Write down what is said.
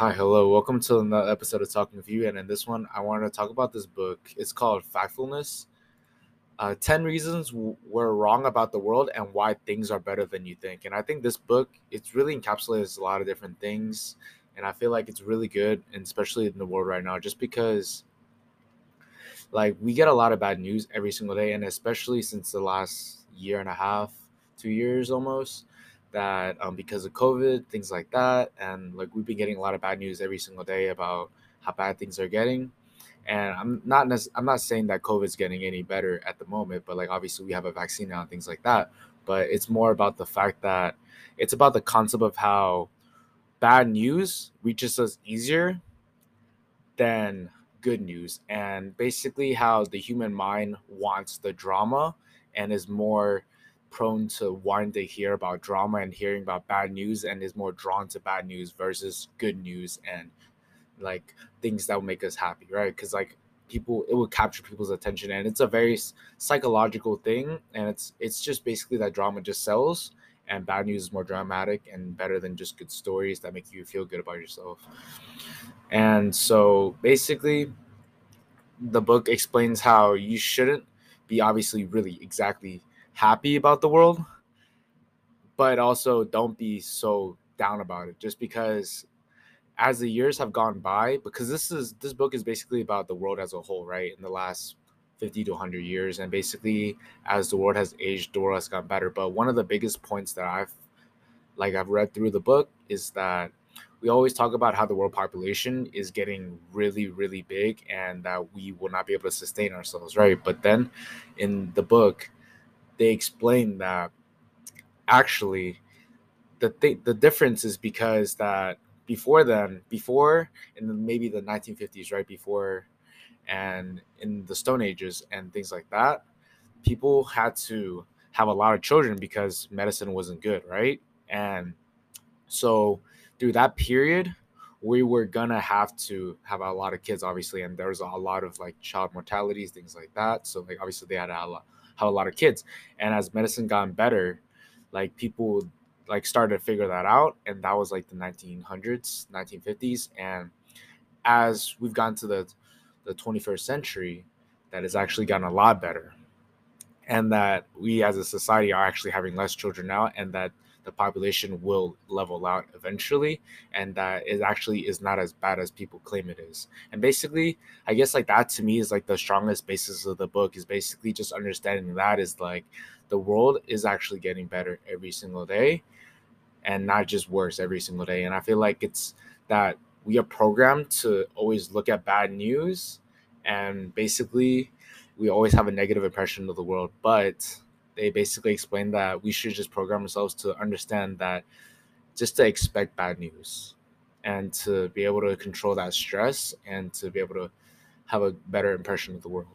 Hi, hello. Welcome to another episode of Talking with You. And in this one, I wanted to talk about this book. It's called Factfulness uh, 10 Reasons We're Wrong About the World and Why Things Are Better Than You Think. And I think this book, it's really encapsulates a lot of different things. And I feel like it's really good, and especially in the world right now, just because like we get a lot of bad news every single day. And especially since the last year and a half, two years almost, that um, because of COVID, things like that, and like we've been getting a lot of bad news every single day about how bad things are getting. And I'm not nec- I'm not saying that COVID's getting any better at the moment, but like obviously we have a vaccine now and things like that. But it's more about the fact that it's about the concept of how bad news reaches us easier than good news, and basically how the human mind wants the drama and is more prone to wanting to hear about drama and hearing about bad news and is more drawn to bad news versus good news and like things that will make us happy right? Because like people it will capture people's attention and it's a very psychological thing and it's it's just basically that drama just sells and bad news is more dramatic and better than just good stories that make you feel good about yourself. And so basically the book explains how you shouldn't be obviously really exactly happy about the world, but also don't be so down about it. Just because as the years have gone by because this is this book is basically about the world as a whole right in the last 50 to 100 years. And basically as the world has aged the world has gotten better. But one of the biggest points that i've like i've read through the book is that we always talk about how the world population is getting really really big and that we will not be able to sustain ourselves right? But then in the book they explain that actually the th- the difference is because that before then before in maybe the 1950s right before and in the stone ages and things like that people had to have a lot of children because medicine wasn't good right? And so through that period we were gonna have to have a lot of kids obviously and there was a lot of like child mortalities things like that. So like obviously they had a lot, have a lot of kids. And as medicine gotten better, like people like started to figure that out, and that was like the 1900s, 1950s, and as we've gotten to the the 21st century, that has actually gotten a lot better, and that we as a society are actually having less children now, and that the population will level out eventually and that it actually is not as bad as people claim it is. And basically i guess like that to me is like the strongest basis of the book is basically just understanding that is like the world is actually getting better every single day and not just worse every single day. And i feel like it's that we are programmed to always look at bad news and basically we always have a negative impression of the world but they basically explained that we should just program ourselves to understand that just to expect bad news and to be able to control that stress and to be able to have a better impression of the world.